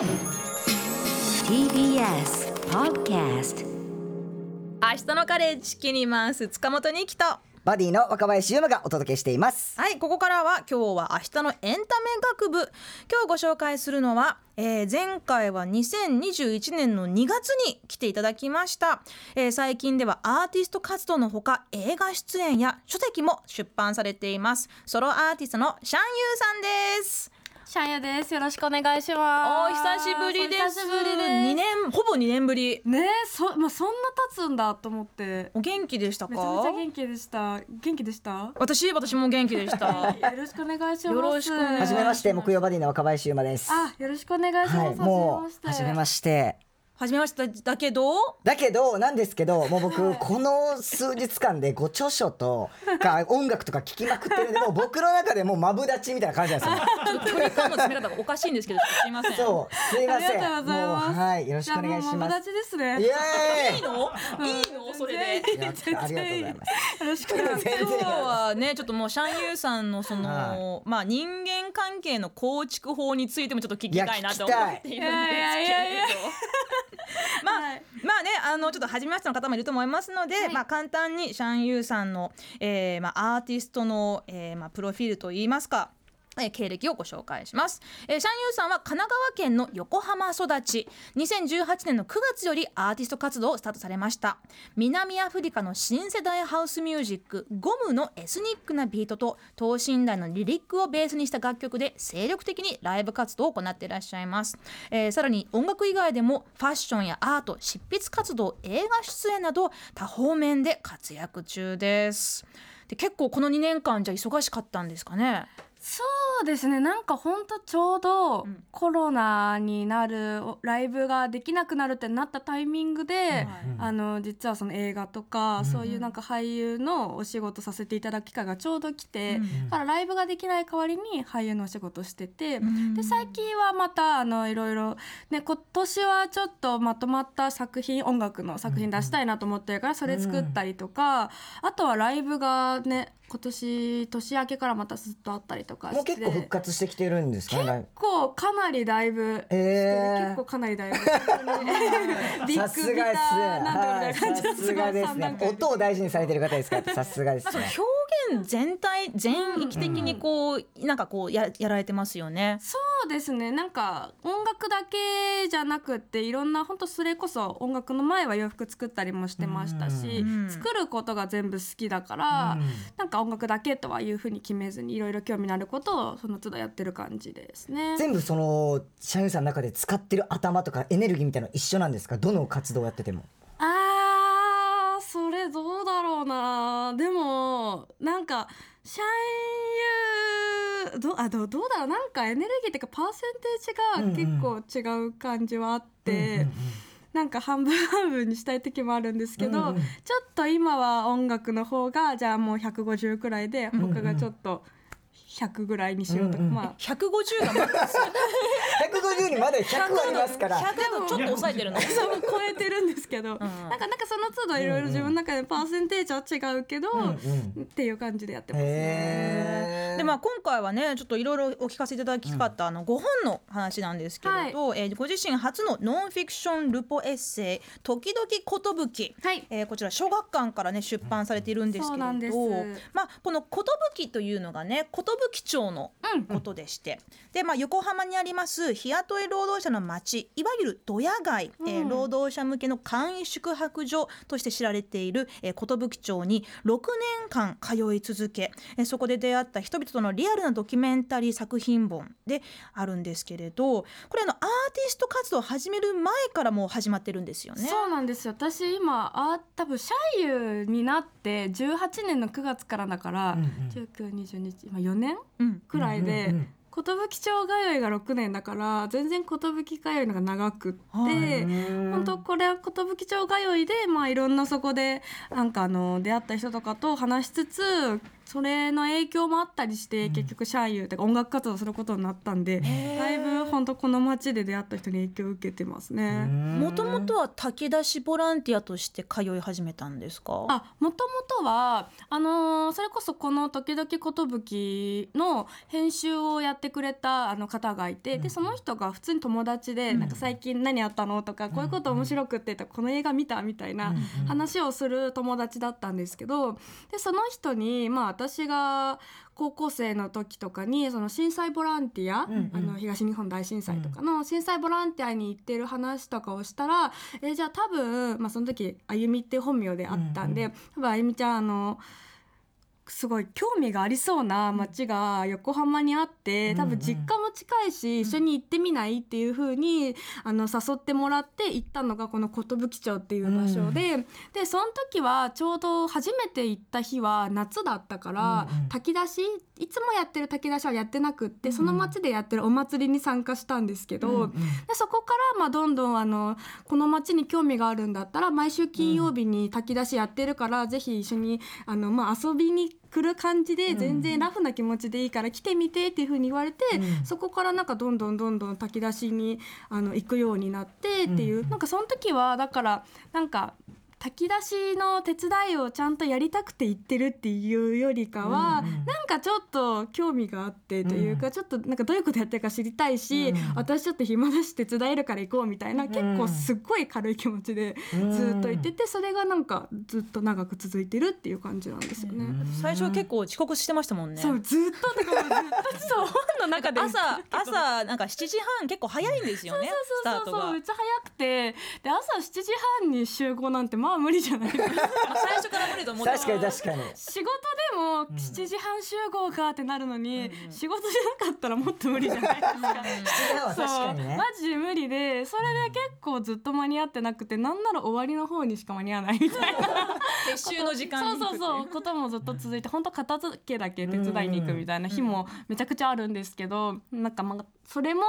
TBS Podcast 明日のカレッジキニマンス塚本に来た。バディの若林優馬がお届けしています。はいここからは今日は明日のエンタメ学部。今日ご紹介するのは、えー前回は2021年の2月に来ていただきました、えー最近ではアーティスト活動のほか映画出演や書籍も出版されています。ソロアーティストのシャンユーさんですシャンヤです。よろしくお願いしおます。久しぶりですお久しぶりです。2年ほぼ2年ぶりねえ、そ、まあ、そんな経つんだと思って。お元気でしたか？めちゃめちゃ元気でした。元気でした？私私も元気でした よろしくお願いします。よろしくお願いしますはじめまして木曜バディの若林優馬です。あ、よろしくお願いしはい、ます。もう初めましして。初めましてだけど？だけどなんですけど もう僕この数日間でご著書と か音楽とか聞きまくってるんでもう僕の中でもうマブダチみたいな感じなんですよ。距離感の詰め方がおかしいんですけどすいませんそうすいません。ありがとうございます。もうはいよろしくお願いします。ですね。イエーイ。いいの？いいの？それでありがとうございます。よろしくお願いします。今日はねちょっともうシャンユーさんのその、まあ人間関係の構築法についてもちょっと聞きたいなと思っているんですけれど まあ、はい。まあねあのちょっと初めましての方もいると思いますので、まあ簡単にシャンユーさんの、えーまあ、アーティストの、えーまあ、プロフィールといいますかえ経歴をご紹介します、えーシャンユーさんは神奈川県の横浜育ち。2018年の9月よりアーティスト活動をスタートされました。南アフリカの新世代ハウスミュージックゴムのエスニックなビートと等身大のリリックをベースにした楽曲で精力的にライブ活動を行っていらっしゃいます、えーさらに音楽以外でもファッションやアート執筆活動映画出演など多方面で活躍中です。で結構この2年間じゃ忙しかったんですかね？そうですね。なんかほんとちょうどん。コロナになるおライブができなくなるってなったタイミングで、あの実はその映画とか、そういうなんか俳優のお仕事させていただく機会がちょうど来て、うん。だからライブができない代わりに俳優のお仕事してて、ん。で最近はまたあのいろいろ、ね、今年はちょっとまとまった作品音楽の作品出したいなと思ってるからそれ作ったりとか、あとはライブがね今年年明けからまたずっとあったりとかして。もう結構復活してきてるんですか？ね。結構かなりだいぶ、えー結構かなりだいぶビッグビターなんとかみたいな感じさすがですね。音を大事にされてる方ですからさすがですね。表現全体全域的にこう、なんかこうややられてますよね。そうですねなんか音楽だけじゃなくっていろんな本当それこそ音楽の前は洋服作ったりもしてましたし、うん作ることが全部好きだから、うんなんか音楽だけとはいうふうに決めずにいろいろ興味のあることをその都度やってる感じですね。全部そのシャンユーさんの中で使ってる頭とかエネルギーみたいなの一緒なんですか？どの活動をやってても。あーどうだろうな。でもなんか社員どあどうどうだろう。なんかエネルギーっていうかパーセンテージが結構違う感じはあって、なんか半分半分にしたい時もあるんですけど、うんうんちょっと今は音楽の方がじゃあもう150くらいで他がちょっと100ぐらいにしようとか、うんうんまあ。150がマックス150にまだ100ありますから。100だとちょっと抑えてるの。そう超えてるんですけど、なんかなんかその都度いろいろ自分の中でパーセンテージは違うけど、うんうん。っていう感じでやってますね。でまあ今回はねちょっといろいろお聞かせいただきたかった、あの5本の話なんですけれど、えーご自身初のノンフィクションルポエッセイ「時々寿」はい。えーこちら小学館からね出版されているんですけれど、まあ、この寿というのがね寿町のことでして、で、まあ、横浜にあります日雇い労働者の町いわゆるドヤ街、えー労働者向けの簡易宿泊所として知られている、えー、寿町に6年間通い続け、えーそこで出会った人々とのリアルなドキュメンタリー作品本であるんですけれどこれあのアーティスト活動を始める前からもう始まってるんですよね。そうなんですよ。私今あ多分シャイユになって18年の9月からだから、うんうん。1920今4年うんくらいで、寿町通いが6年だから全然寿通いのが長くって、はい本当これは寿町通いでまあいろんなそこでなんかあの出会った人とかと話しつつそれの影響もあったりして、結局シャンユーとか音楽活動することになったんでだいぶ本当この街で出会った人に影響を受けてますね。もともとは炊き出しボランティアとして通い始めたんですか？あもともとはあのーそれこそこの「時々寿」の編集をやってくれたあの方がいて、でその人が普通に友達で「なんか最近何あったの?」とか「こういうこと面白くって」とか「この映画見た?」みたいな話をする友達だったんですけどでその人にまあ私が高校生の時とかにその震災ボランティア、んうん。あの東日本大震災とかの震災ボランティアに行ってる話とかをしたら、えじゃあ多分、まあ、その時あゆみって本名であったんで、多分あゆみちゃんあのすごい興味がありそうな街が横浜にあって多分実家も近いし、一緒に行ってみないっていう風にあの誘ってもらって行ったのがこの寿町っていう場所で、でその時はちょうど初めて行った日は夏だったから、炊き出しいつもやってる炊き出しはやってなくって、その町でやってるお祭りに参加したんですけど、でそこからまあどんどんあのこの町に興味があるんだったら毎週金曜日に炊き出しやってるから、ぜひ一緒にあの、まあ、遊びに来る感じで全然ラフな気持ちでいいから来てみてっていう風に言われて、そこからなんかどんどんどんどん炊き出しにあの行くようになってっていう、なんかその時はだからなんか炊き出しの手伝いをちゃんとやりたくて行ってるっていうよりかは、なんかちょっと興味があってというか、ちょっとなんかどういうことやってるか知りたいし、私ちょっと暇だし手伝えるから行こうみたいな、結構すっごい軽い気持ちでずっと行ってて、それがなんかずっと長く続いてるっていう感じなんですよね。最初は結構遅刻してましたもんね。そうずっととかもずっと。そう。本の中で朝朝なんか7時半結構早いんですよねスタートがそうそうそうめっちゃ早くて。で朝7時半に集合なんてまあ無理じゃない。ですかまあ最初から無理と思って確かに確かに。仕事でも7時半集合かってなるのに、仕事じゃなかったらもっと無理じゃないですか。7時半は確かにね。マジで無理でそれで結構ずっと間に合ってなくてなんなら終わりの方にしか間に合わないみたいな。撤収の時間そうそうそう。こともずっと続いて本当片付けだけ手伝いに行くみたいな日もめちゃくちゃあるんですけどなんかまあそれも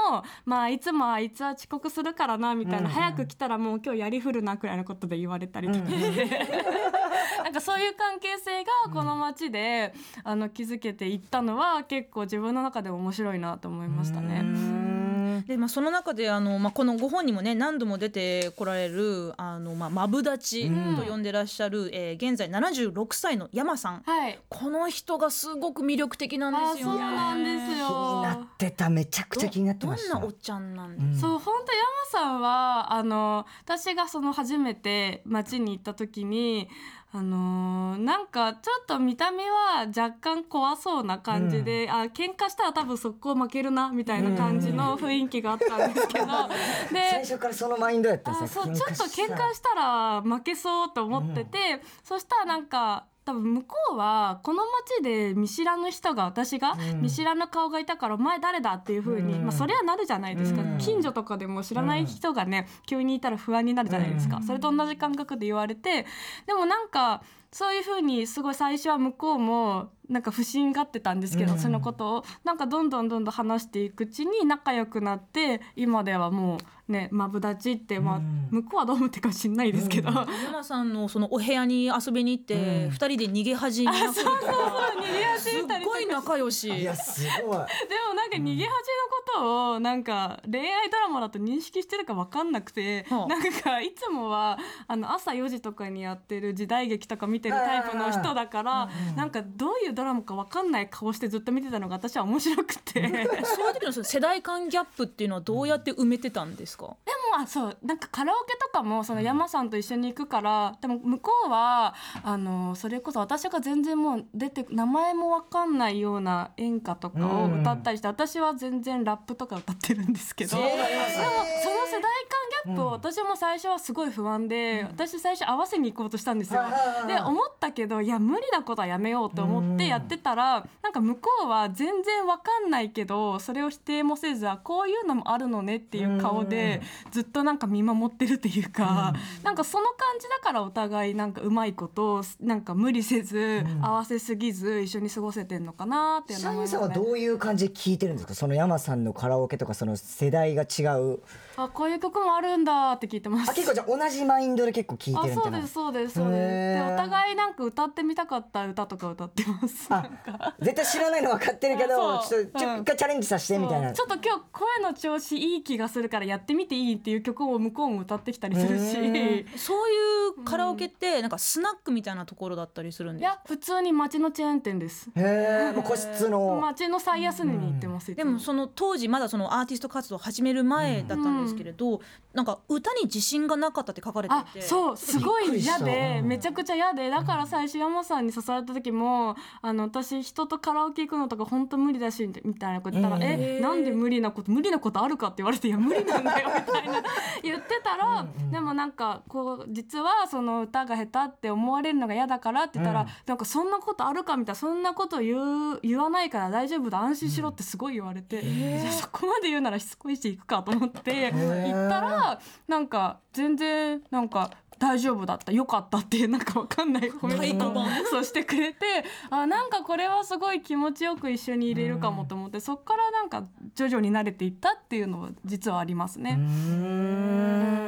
まあいつもあいつは遅刻するからなみたいな、早く来たらもう今日やりふるなくらいのことで言われたりとか。して、なんかそういう関係性がこの街で、あの築けていったのは結構自分の中でも面白いなと思いましたね。でまあ、その中であの、まあ、このご本にもね何度も出てこられるあの、まあ、マブダチと呼んでらっしゃる、えー現在76歳の山さん。はい。この人がすごく魅力的なんあですよね。そうなんです気によなってた。めちゃくちゃ気になってました。どんなおっちゃんなんですか、そう本当山さんはあの私がその初めて町に行った時にあのーなんかちょっと見た目は若干怖そうな感じで、あ喧嘩したら多分速攻負けるなみたいな感じの雰囲気があったんですけど、最で初からそのマインドやったんあですよそうちょっと喧嘩したら負けそうと思ってて、そしたらなんか多分向こうはこの街で見知らぬ人が私が見知らぬ顔がいたから「お前誰だ?」っていう風に、うん。まあそりゃなるじゃないですか、うん。近所とかでも知らない人がね、急にいたら不安になるじゃないですか、それと同じ感覚で言われてでもなんかそういう風にすごい最初は向こうもなんか不審がってたんですけど、うん。そのことを。なんかどんどんどんどん話していくうちに仲良くなって今ではもうねマブダチって、まあうん向こうはどう思ってるか知んないですけど、うん。山さんのそのお部屋に遊びに行ってうん。二、人で逃げ恥になったりとか逃げ恥すごい仲良しいやすごい。でもなんか逃げ恥のことをなんか恋愛ドラマだと認識してるか分かんなくて、はあ。なんかいつもはあの朝4時とかにやってる時代劇とか見てるタイプの人だから、なんかどういうドラマか分かんない顔してずっと見てたのが私は面白くて。そういう時の世代間ギャップっていうのはどうやって埋めてたんですか、あそうなんかカラオケとかもその山さんと一緒に行くからでも向こうはあのそれこそ私が全然もう出て名前も分かんないような演歌とかを歌ったりして、私は全然ラップとか歌ってるんですけど。でもその世代ップを私も最初はすごい不安で、私最初合わせに行こうとしたんですよ。で思ったけどいや無理なことはやめようと思ってやってたらなんか向こうは全然わかんないけどそれを否定もせずあこういうのもあるのねっていう顔でずっとなんか見守ってるっていうか、なんかその感じだからお互いなんかうまいことなんか無理せず、合わせすぎず一緒に過ごせてんのかなっていうのはね。さんはどういう感じで聞いてるんですか？その山さんのカラオケとかその世代が違う？あこういう曲もあるるんだって聞いてます。あ結構じゃあ同じマインドで結構聞いてるみたいなあそうですそうですそうです。でお互いなんか歌ってみたかった歌とか歌ってます。あ絶対知らないの分かってるけどちょっとちょうん一回チャレンジさせてみたいな。ちょっと今日声の調子いい気がするからやってみていいっていう曲を向こうも歌ってきたりするし。へそういうカラオケってなんかスナックみたいなところだったりするんいですか？や普通に街のチェーン店です。へえもう個室の。街の最安値に行ってます、でもその当時まだそのアーティスト活動を始める前だったんですけれど、なんか歌に自信がなかったって書かれていあてそうすごい嫌でうん。めちゃくちゃ嫌で。だから最初山さんに誘われた時もあの私人とカラオケ行くのとか本当無理だしみたいなこと言ったら「うん。えなんで無理なこと無理なことあるか?」って言われて「いや無理なんだよ」みたいな。言ってたらでもなんかこう実はその歌が下手って思われるのが嫌だからって言ったら、うん。なんかそんなことあるかみたいなそんなこと言う言わないから大丈夫だ安心しろってすごい言われて、じゃあそこまで言うならしつこいし行くかと思って行ったらなんか全然なんか大丈夫だった。よかったっていうなんかわかんない褒め太鼓判そうしてくれてあなんかこれはすごい気持ちよく一緒にいれるかもと思ってそっからなんか徐々に慣れていったっていうのは実はありますね。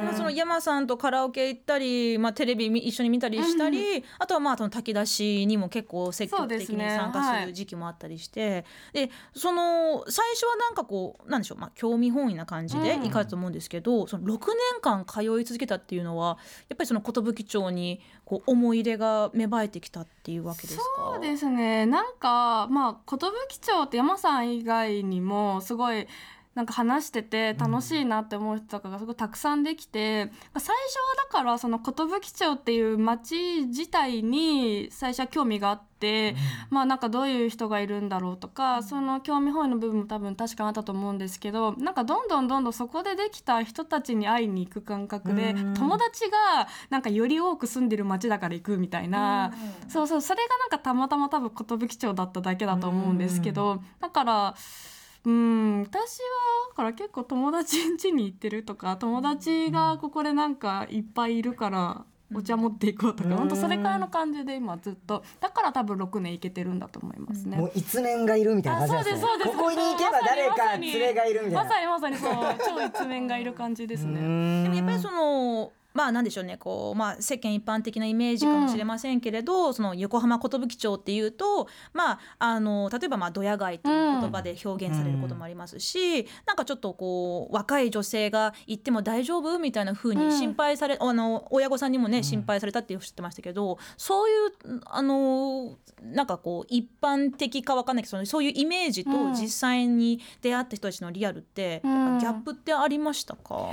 まあ、その山さんとカラオケ行ったり、まあ、テレビみ一緒に見たりしたり、あとはまあその炊き出しにも結構積極的に参加する時期もあったりしてで,、その最初はなんかこうなんでしょう、まあ、興味本位な感じでうん。行かれたと思うんですけど、その6年間通い続けたっていうのはやっぱりその寿町にこう思い入れが芽生えてきたっていうわけですか？そうですね。なんかまあ寿町って山さん以外にもすごいなんか話してて楽しいなって思う人とかがすごいたくさんできて、最初はだからその寿町っていう町自体に最初は興味があって、まあなんかどういう人がいるんだろうとか、その興味本位の部分も多分確かあったと思うんですけどなんかどんどんどんどんそこでできた人たちに会いに行く感覚で、うん。友達がなんかより多く住んでる町だから行くみたいな。そうそうそれがなんかたまたま多分寿町だっただけだと思うんですけど、だからうん私はだから結構友達ん家に行ってるとか友達がここでなんかいっぱいいるからお茶持っていこうとか、うん。本当それからの感じで今ずっとだから多分6年いけてるんだと思いますね。もう一面がいるみたいなあ感じですね。そうですそうですここに行けば誰かまさに連れがいるみたいな。まさにまさにそう。超一面がいる感じですね。でもやっぱりそのまあなんでしょうね。こう、まあ、世間一般的なイメージかもしれませんけれど、その横浜寿町っていうと、まあ、あの例えばまあドヤ街という言葉で表現されることもありますし、なんかちょっとこう若い女性が行っても大丈夫みたいな風に心配され、あの親御さんにもね心配されたっておっしゃってましたけどそういうあのなんかこう一般的かわかんないけどそのそういうイメージとうん。実際に出会った人たちのリアルって、うんやっぱギャップってありましたか、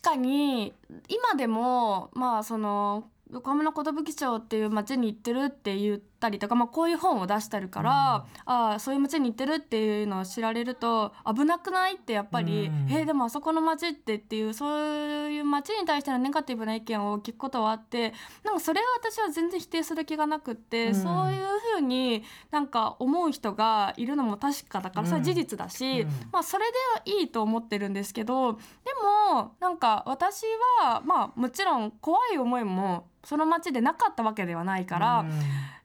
確かに今でもまあその横浜の寿町っていう町に行ってるって言ったりとか、まあ、こういう本を出してるから、ああそういう町に行ってるっていうのを知られると危なくないってやっぱり、うん。えーでもあそこの町ってっていうそういう町に対してのネガティブな意見を聞くことはあってなんかそれは私は全然否定する気がなくって、うん。そういうふうになんか思う人がいるのも確かだからそれは事実だし、うん。まあそれではいいと思ってるんですけどでもなんか私はまあもちろん怖い思いもその町でなかったわけではないから、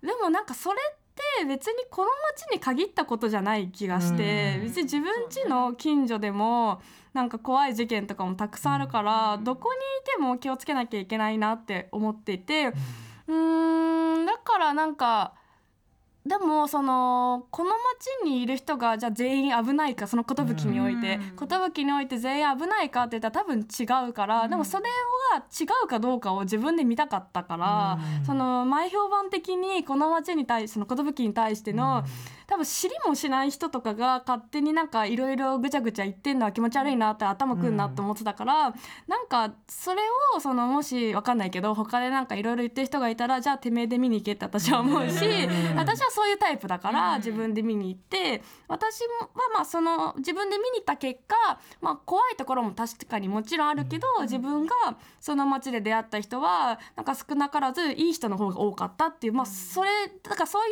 でもなんかそれって別にこの町に限ったことじゃない気がして、うん。別に自分家の近所でもなんか怖い事件とかもたくさんあるから、どこにいても気をつけなきゃいけないなって思っていてうーんだからなんかでもそのこの町にいる人がじゃあ全員危ないかその寿において。うん。寿において全員危ないかって言ったら多分違うから、でもそれが違うかどうかを自分で見たかったから、うん。その前評判的にこの町に対してその寿に対しての、多分知りもしない人とかが勝手になんかいろいろぐちゃぐちゃ言ってんのは気持ち悪いなって頭くんなって思ってたから、なんかそれをそのもしわかんないけど他でなんかいろいろ言ってる人がいたらじゃあてめえで見に行けって私は思うし、うん。私はそういうタイプだからうん自分で見に行って私もまあまあその自分で見に行った結果、まあ、怖いところも確かにもちろんあるけど、自分がその街で出会った人はなんか少なからずいい人の方が多かったっていうまあそれだからそうい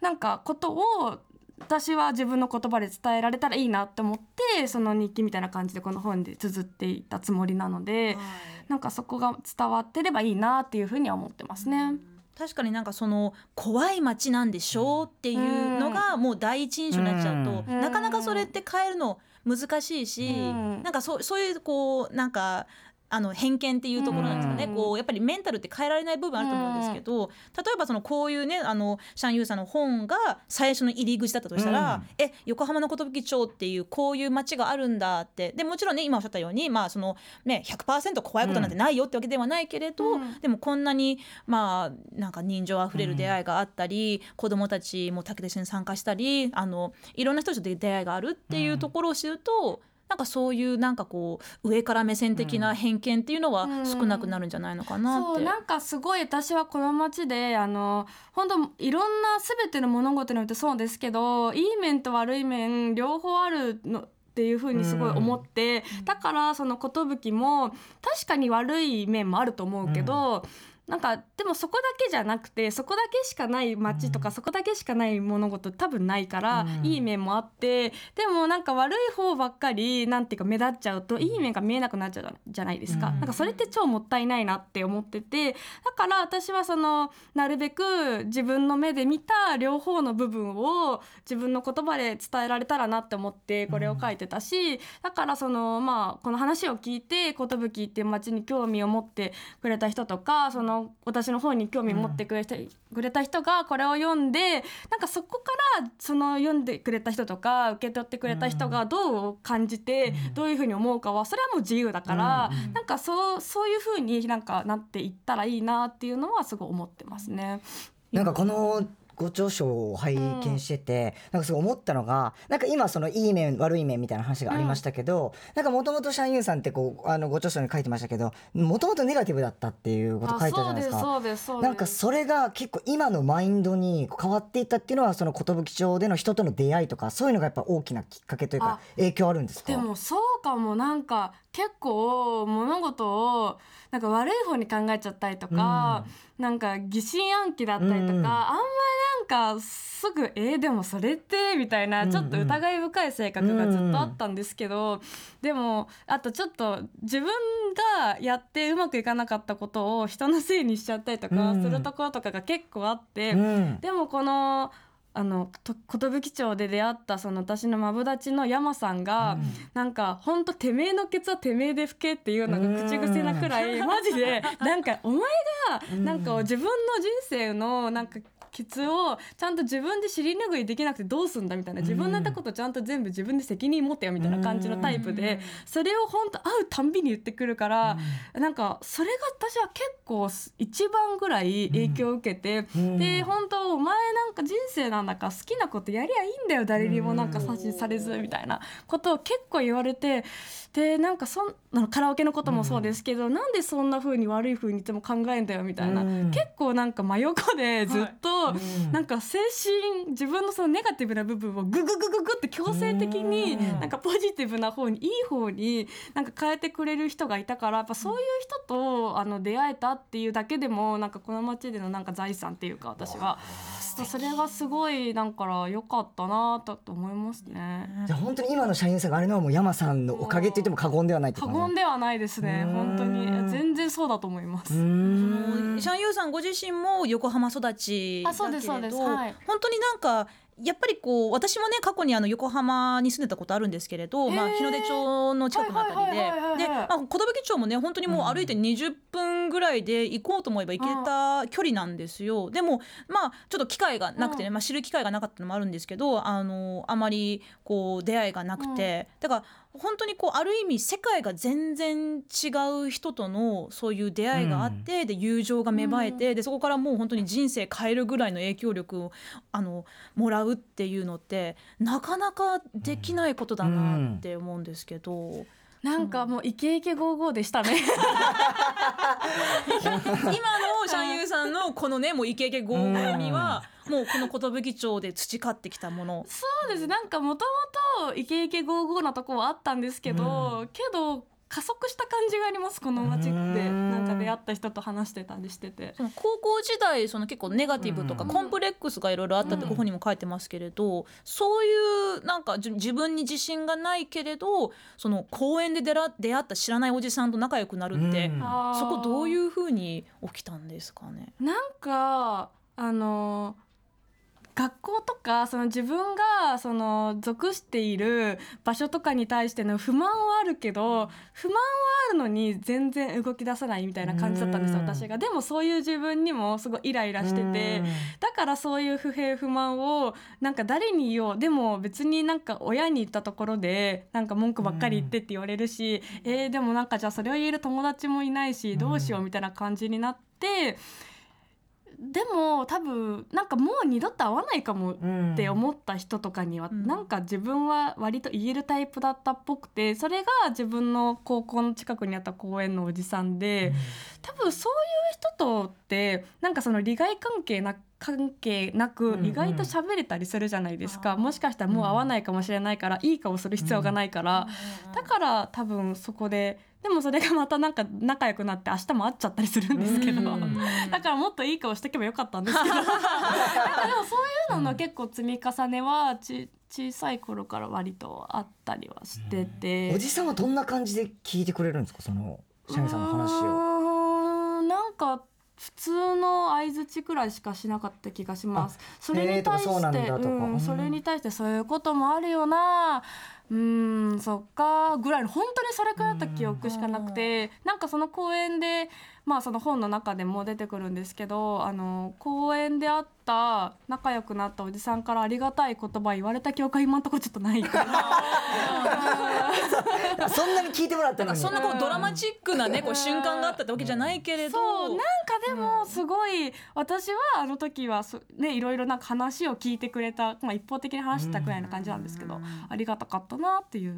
うなんかことを私は自分の言葉で伝えられたらいいなって思ってその日記みたいな感じでこの本で綴っていたつもりなので、なんかそこが伝わってればいいなっていうふうには思ってますね。確かになんかその怖い街なんでしょうっていうのがもう第一印象になっちゃうと、うん。なかなかそれって変えるの難しいし、うん。なんかそうそういうこうなんかあの偏見っていうところなんですかね、うんこうやっぱりメンタルって変えられない部分あると思うんですけど、例えばそのこういうねあのシャンユーさんの本が最初の入り口だったとしたら、え横浜の寿町っていうこういう町があるんだってでもちろんね今おっしゃったようにまあそのね100%怖いことなんてないよってわけではないけれど、うん。でもこんなにまあなんか人情あふれる出会いがあったり、子どもたちも竹田に参加したりあのいろんな人と出会いがあるっていうところを知ると、なんかそういうなんかこう上から目線的な偏見っていうのは少なくなるんじゃないのかなって。そうなんかすごい私はこの街であの本当いろんな全ての物事においてそうですけどいい面と悪い面両方あるのっていう風にすごい思って、だからその寿も確かに悪い面もあると思うけど、なんかでもそこだけじゃなくてそこだけしかない街とか、そこだけしかない物事多分ないから、うん。いい面もあってでもなんか悪い方ばっかりなんていうか目立っちゃうといい面が見えなくなっちゃうじゃないですか、うん。なんかそれって超もったいないなって思っててだから私はそのなるべく自分の目で見た両方の部分を自分の言葉で伝えられたらなって思ってこれを書いてたし、だからそのまあこの話を聞いて寿っていう街に興味を持ってくれた人とかその私の方に興味を持ってくれた,、くれた人がこれを読んでなんかそこからその読んでくれた人とか受け取ってくれた人がどう感じて、どういうふうに思うかはそれはもう自由だから、うなんかそうそういうふうになんかなっていったらいいなっていうのはすごい思ってますね。なんかこのご著書を拝見してて、なんかすごい思ったのがなんか今そのいい面悪い面みたいな話がありましたけど、なんかもともとシャンユーさんってこうあのご著書に書いてましたけどもともとネガティブだったっていうこと書いてたじゃないですか。そうですそうです。なんかそれが結構今のマインドに変わっていったっていうのはその寿町での人との出会いとかそういうのがやっぱ大きなきっかけというかあ影響あるんですか？でもそうかもなんか結構物事をなんか悪い方に考えちゃったりとか、なんか疑心暗鬼だったりとか、うん。あんまりなんかすぐ「えーでもそれって」みたいなうんうん。ちょっと疑い深い性格がずっとあったんですけど、でもあとちょっと自分がやってうまくいかなかったことを人のせいにしちゃったりとかうん。するところとかが結構あって。うん。でもこのあのと寿町で出会ったその私のマブダチの山さんが、なんかほんとてめえのケツはてめえで吹けっていうのが口癖なくらいマジでなんかお前がなんか自分の人生のなんかケツをちゃんと自分で尻拭いできなくてどうすんだみたいな自分のやったことちゃんと全部自分で責任持ってよみたいな感じのタイプでそれを本当会うたんびに言ってくるからなんかそれが私は結構一番ぐらい影響を受けてうん。で本当お前なんか人生なんだから好きなことやりゃいいんだよ。誰にもなんか指図されずみたいなことを結構言われてでなんかそんカラオケのこともそうですけど、なんでそんな風に悪い風にいつも考えんだよみたいな、うん。結構なんか真横でずっと、うん。なんか精神自分のそのネガティブな部分をグググググって強制的にうん。なんかポジティブな方にいい方になんか変えてくれる人がいたからやっぱそういう人とあの出会えたっていうだけでもなんかこの街でのなんか財産っていうか私はそれがすごいなんか良かったなと思いますね。じゃあ本当に今の社員さんがあれのはもう山さんのおかげって言っても過言ではない過言ではないですねうん。本当に。全然そうだと思います。うーん。シャンユーさんご自身も横浜育ちそうですそうです。はい。本当になんかやっぱりこう私もね過去にあの横浜に住んでたことあるんですけれど、まあ、日の出町の近くのあたりでで、まあ、寿町もね本当にもう歩いて20分ぐらいで行こうと思えば行けた距離なんですよ。でもまあちょっと機会がなくてね、うん。まあ、知る機会がなかったのもあるんですけどあのあまりこう出会いがなくて、だから本当にこうある意味世界が全然違う人とのそういう出会いがあって、で友情が芽生えて、でそこからもう本当に人生変えるぐらいの影響力をあのもらうっていうのってなかなかできないことだなって思うんですけど、なんかもうイケイケゴーゴーでしたね。今のシャンユーさんのこのねもうイケイケゴーゴーにはもうこの寿町で培ってきたもの。そうです。なんかもともとイケイケゴーゴーなとこはあったんですけど、けど加速した感じがありますこの街って。うん。なんかった人と話してたりしてて。その高校時代その結構ネガティブとかうんコンプレックスがいろいろあったってうんご本にも書いてますけれど、そういうなんかじ自分に自信がないけれどその公園で出ら出会った知らないおじさんと仲良くなるって、うんそこどういうふうに起きたんですかね？なんかあの学校とかその自分がその属している場所とかに対しての不満はあるけど不満はあるのに全然動き出さないみたいな感じだったんです私が。でもそういう自分にもすごいイライラしてて。だからそういう不平不満をなんか誰に言おう。でも別になんか親に言ったところでなんか文句ばっかり言ってって言われるし、えーでもなんかじゃあそれを言える友達もいないしどうしようみたいな感じになって。でも多分なんかもう二度と会わないかもって思った人とかには、うん。なんか自分は割と言えるタイプだったっぽくてそれが自分の高校の近くにあった公園のおじさんで、多分そういう人とってなんかその利害関係な関係なくうんうん。意外と喋れたりするじゃないですか、あー。もしかしたらもう会わないかもしれないから、いい顔する必要がないから、だから多分そこででもそれがまたなんか仲良くなって明日も会っちゃったりするんですけど、うん だからもっといい顔しておけばよかったんですけど でもそういうのの結構積み重ねはち小さい頃から割とあったりはしてて。おじさんはどんな感じで聞いてくれるんですか？そのシャミさんの話を。なんか普通の相槌くらいしかしなかった気がします。それに対して、うんそれに対してそういうこともあるよな。うーんそっか。ぐらいの本当にそれくらいだった記憶しかなくて、なんかその公園でまあその本の中でも出てくるんですけどあの公園で会った仲良くなったおじさんからありがたい言葉言われた記憶は今のところちょっとないから。そんなに聞いてもらったのに。そんなこうドラマチックなねこう瞬間があったってわけじゃないけれど、そうなんかでもすごい、私はあの時はそねいろいろなんか話を聞いてくれた、まあ、一方的に話したくらいの感じなんですけど、ありがたかったなっていう、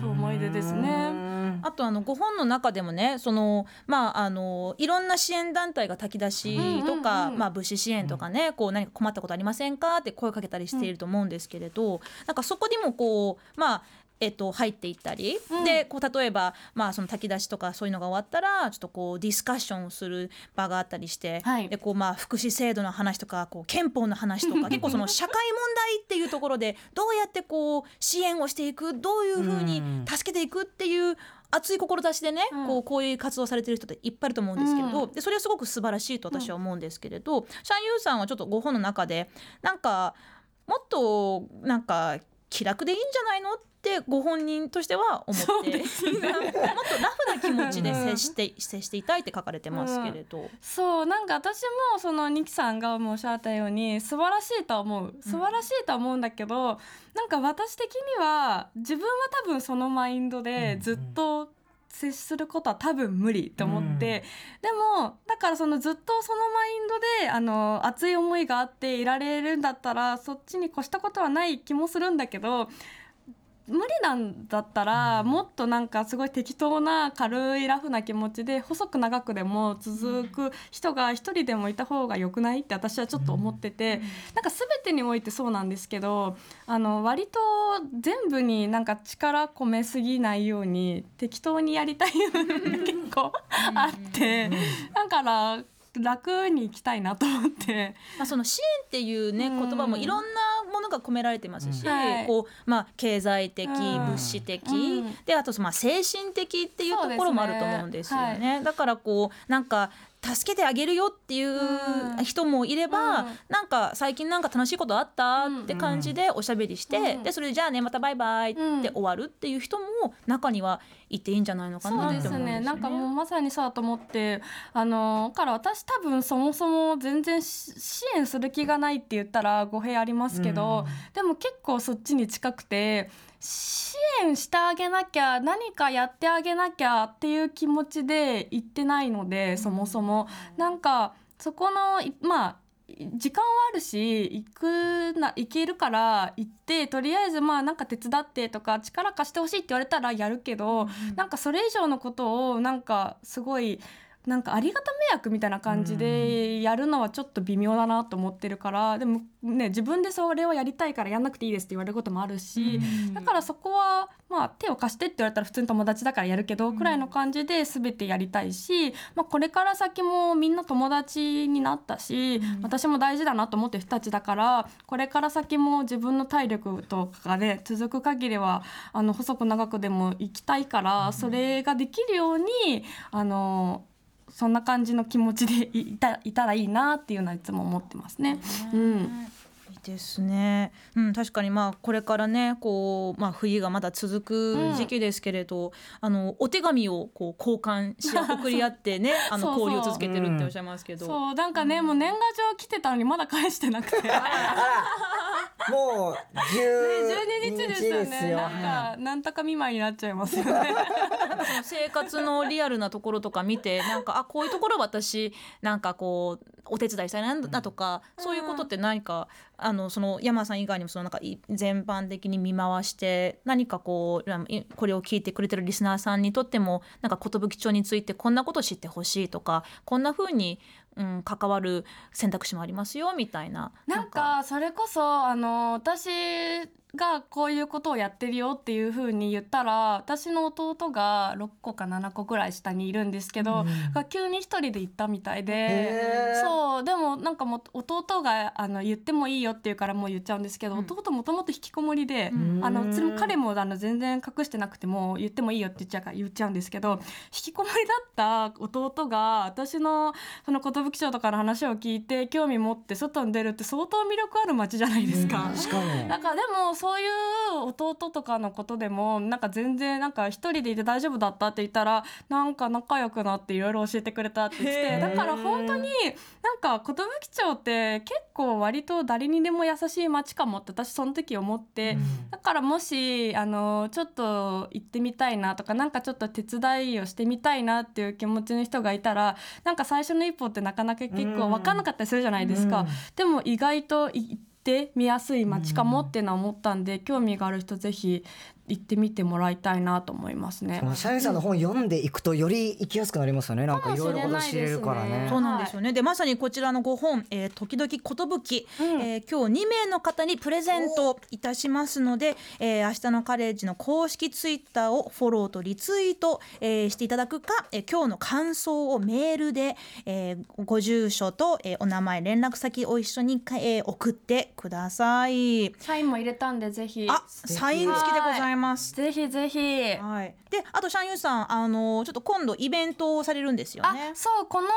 そう思い出ですね。あとあのご本の中でもねそのまああのいろんな支援団体が炊き出しとか、うんうん。うんまあ、物資支援とかね、こう何か困ったことありませんか？って声かけたりしていると思うんですけれど、なんかそこにもこうまあえっと、入っていったり、うん。でこう例えば、まあ、その炊き出しとかそういうのが終わったらちょっとこうディスカッションをする場があったりして、はい。でこうまあ福祉制度の話とかこう憲法の話とか 結構その社会問題っていうところでどうやってこう支援をしていくどういうふうに助けていくっていう熱い志でね、うん。こうこういう活動されてる人っていっぱいいると思うんですけれど、うん。でそれはすごく素晴らしいと私は思うんですけれど、シャンユーさんはちょっとご本の中でなんかもっとなんか気楽でいいんじゃないのってご本人としては思って、もっとラフな気持ちで接して、接していたいって書かれてますけれど。そうなんか私もそのニキさんがもうおっしゃったように素晴らしいとは思う。素晴らしいとは思うんだけど、なんか私的には自分は多分そのマインドでずっと接することは多分無理と思って、でもだからそのずっとそのマインドであの熱い思いがあっていられるんだったらそっちに越したことはない気もするんだけど無理なんだったら、もっとなんかすごい適当な軽いラフな気持ちで細く長くでも続く人が一人でもいた方が良くないって私はちょっと思ってて、なんか全てにおいてそうなんですけどあの割と全部になんか力込めすぎないように適当にやりたい部分が結構あって、だから楽に行きたいなと思って。まあ、その支援っていうねうん。言葉もいろんなものが込められてますし、うんはい。こうまあ、経済的、うん。物資的、うん。であとそのまあ精神的っていうところもあると思うんですよそうですね。だからこうなんか助けてあげるよっていううん。人もいれば、うん。なんか最近なんか楽しいことあったって感じでおしゃべりして、うん。でそれでじゃあねまたバイバイって終わるっていう人も中にはいていいんじゃないのかそうなっですね。て思うんですよね。なんかもうまさにそうだと思ってあのだから私多分そもそも全然し支援する気がないって言ったら語弊ありますけど、でも結構そっちに近くて支援してあげなきゃ何かやってあげなきゃっていう気持ちで行ってないので、そもそも。なんかそこのいまあ時間はあるし行くな行けるから行ってとりあえずまあなんか手伝ってとか力貸してほしいって言われたらやるけど、なんかそれ以上のことをなんかすごいなんかありがた迷惑みたいな感じでやるのはちょっと微妙だなと思ってるからでもね自分でそれをやりたいからやんなくていいですって言われることもあるし、だからそこはまあ手を貸してって言われたら普通に友達だからやるけどくらいの感じで全てやりたいし、まあ、これから先もみんな友達になったし、私も大事だなと思ってる人たちだからこれから先も自分の体力とかで続く限りはあの細く長くでも行きたいから、それができるようにあのそんな感じの気持ちでいたいたらいいなっていうのはいつも思ってますね。うんですね、うん、確かにまあこれからねこう、まあ、冬がまだ続く時期ですけれど、あのお手紙をこう交換し送り合ってね あの交流を続けてるっておっしゃいますけど。そうなんかね、もう年賀状来てたのにまだ返してなくて。もう12 12日ですよ。ねなんはかなんとか見舞いになっちゃいますよね。生活のリアルなところとか見てなんかあこういうところ私なんかこうお手伝いしたいなだとか、そういうことって何かあのその山さん以外にもそのなんか全般的に見回して何かこうこれを聞いてくれてるリスナーさんにとってもなんか寿町についてこんなこと知ってほしいとかこんな風に、うん、関わる選択肢もありますよみたいな。なんかそれこそあの私がこういうことをやってるよっていう風に言ったら私の弟が6個か7個ぐらい下にいるんですけど、が急に一人で行ったみたいでそうでもなんかもう弟があの言ってもいいよって言うからもう言っちゃうんですけど、うん。弟もともと引きこもりで、ん。あの彼もあの全然隠してなくても言ってもいいよって言っちゃうから言っちゃうんですけど引きこもりだった弟が私のその寿町とかの話を聞いて興味持って外に出るって相当魅力ある街じゃないですか。しかも。なんかでもそういう弟とかのことでもなんか全然なんか一人でいて大丈夫だったって言ったらなんか仲良くなっていろいろ教えてくれたって言ってだから本当になんか寿町って結構割と誰にでも優しい街かもって私その時思って、だからもしあのちょっと行ってみたいなとかなんかちょっと手伝いをしてみたいなっていう気持ちの人がいたらなんか最初の一歩ってなかなか結構分かんなかったりするじゃないですか。うん。でも意外と行って見やすい街かもっていうのは思ったんで、興味がある人ぜひ行ってみてもらいたいなと思いますね。シャイさんの本読んでいくとより行きやすくなりますよねなんかいろいろこと知れるからねそうなんですよね。でまさにこちらの5本、えー、時々ことぶき、えー今日2名の方にプレゼントいたしますので、えー、明日のカレッジの公式ツイッターをフォローとリツイート、えーしていただくか、えー今日の感想をメールで、えーご住所と、えーお名前連絡先を一緒に、えー送ってください。サインも入れたんでぜひあ、サイン付きでございます。ぜひぜひ。はい。で、あとシャンユーさん、あのちょっと今度イベントをされるんですよあね。そうこの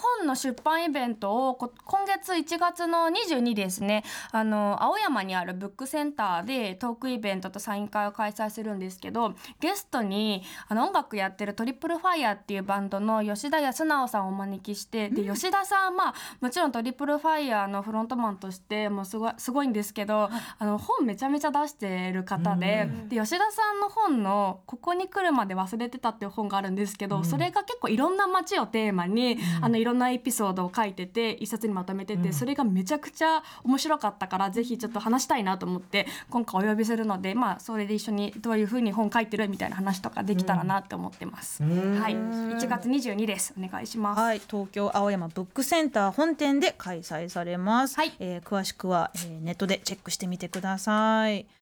本の出版イベントをこ今月1月の22ですねあの青山にあるブックセンターでトークイベントとサイン会を開催するんですけどゲストにあの音楽やってるトリプルファイヤーっていうバンドの吉田康直さんをお招きしてで吉田さんまあもちろんトリプルファイヤーのフロントマンとしてもうすごいすごいんですけどあの本めちゃめちゃ出してる方でで吉田さんの本の「ここに来るまで忘れてた」っていう本があるんですけど、それが結構いろんな街をテーマに、あのいろんなエピソードを書いてて一冊にまとめてて、それがめちゃくちゃ面白かったからぜひちょっと話したいなと思って今回お呼びするのでまあそれで一緒にどういうふうに本書いてるみたいな話とかできたらなって思ってます。はい、1月22ですお願いします。はい、東京青山ブックセンター本店で開催されます。はいえー詳しくは、えーネットでチェックしてみてください。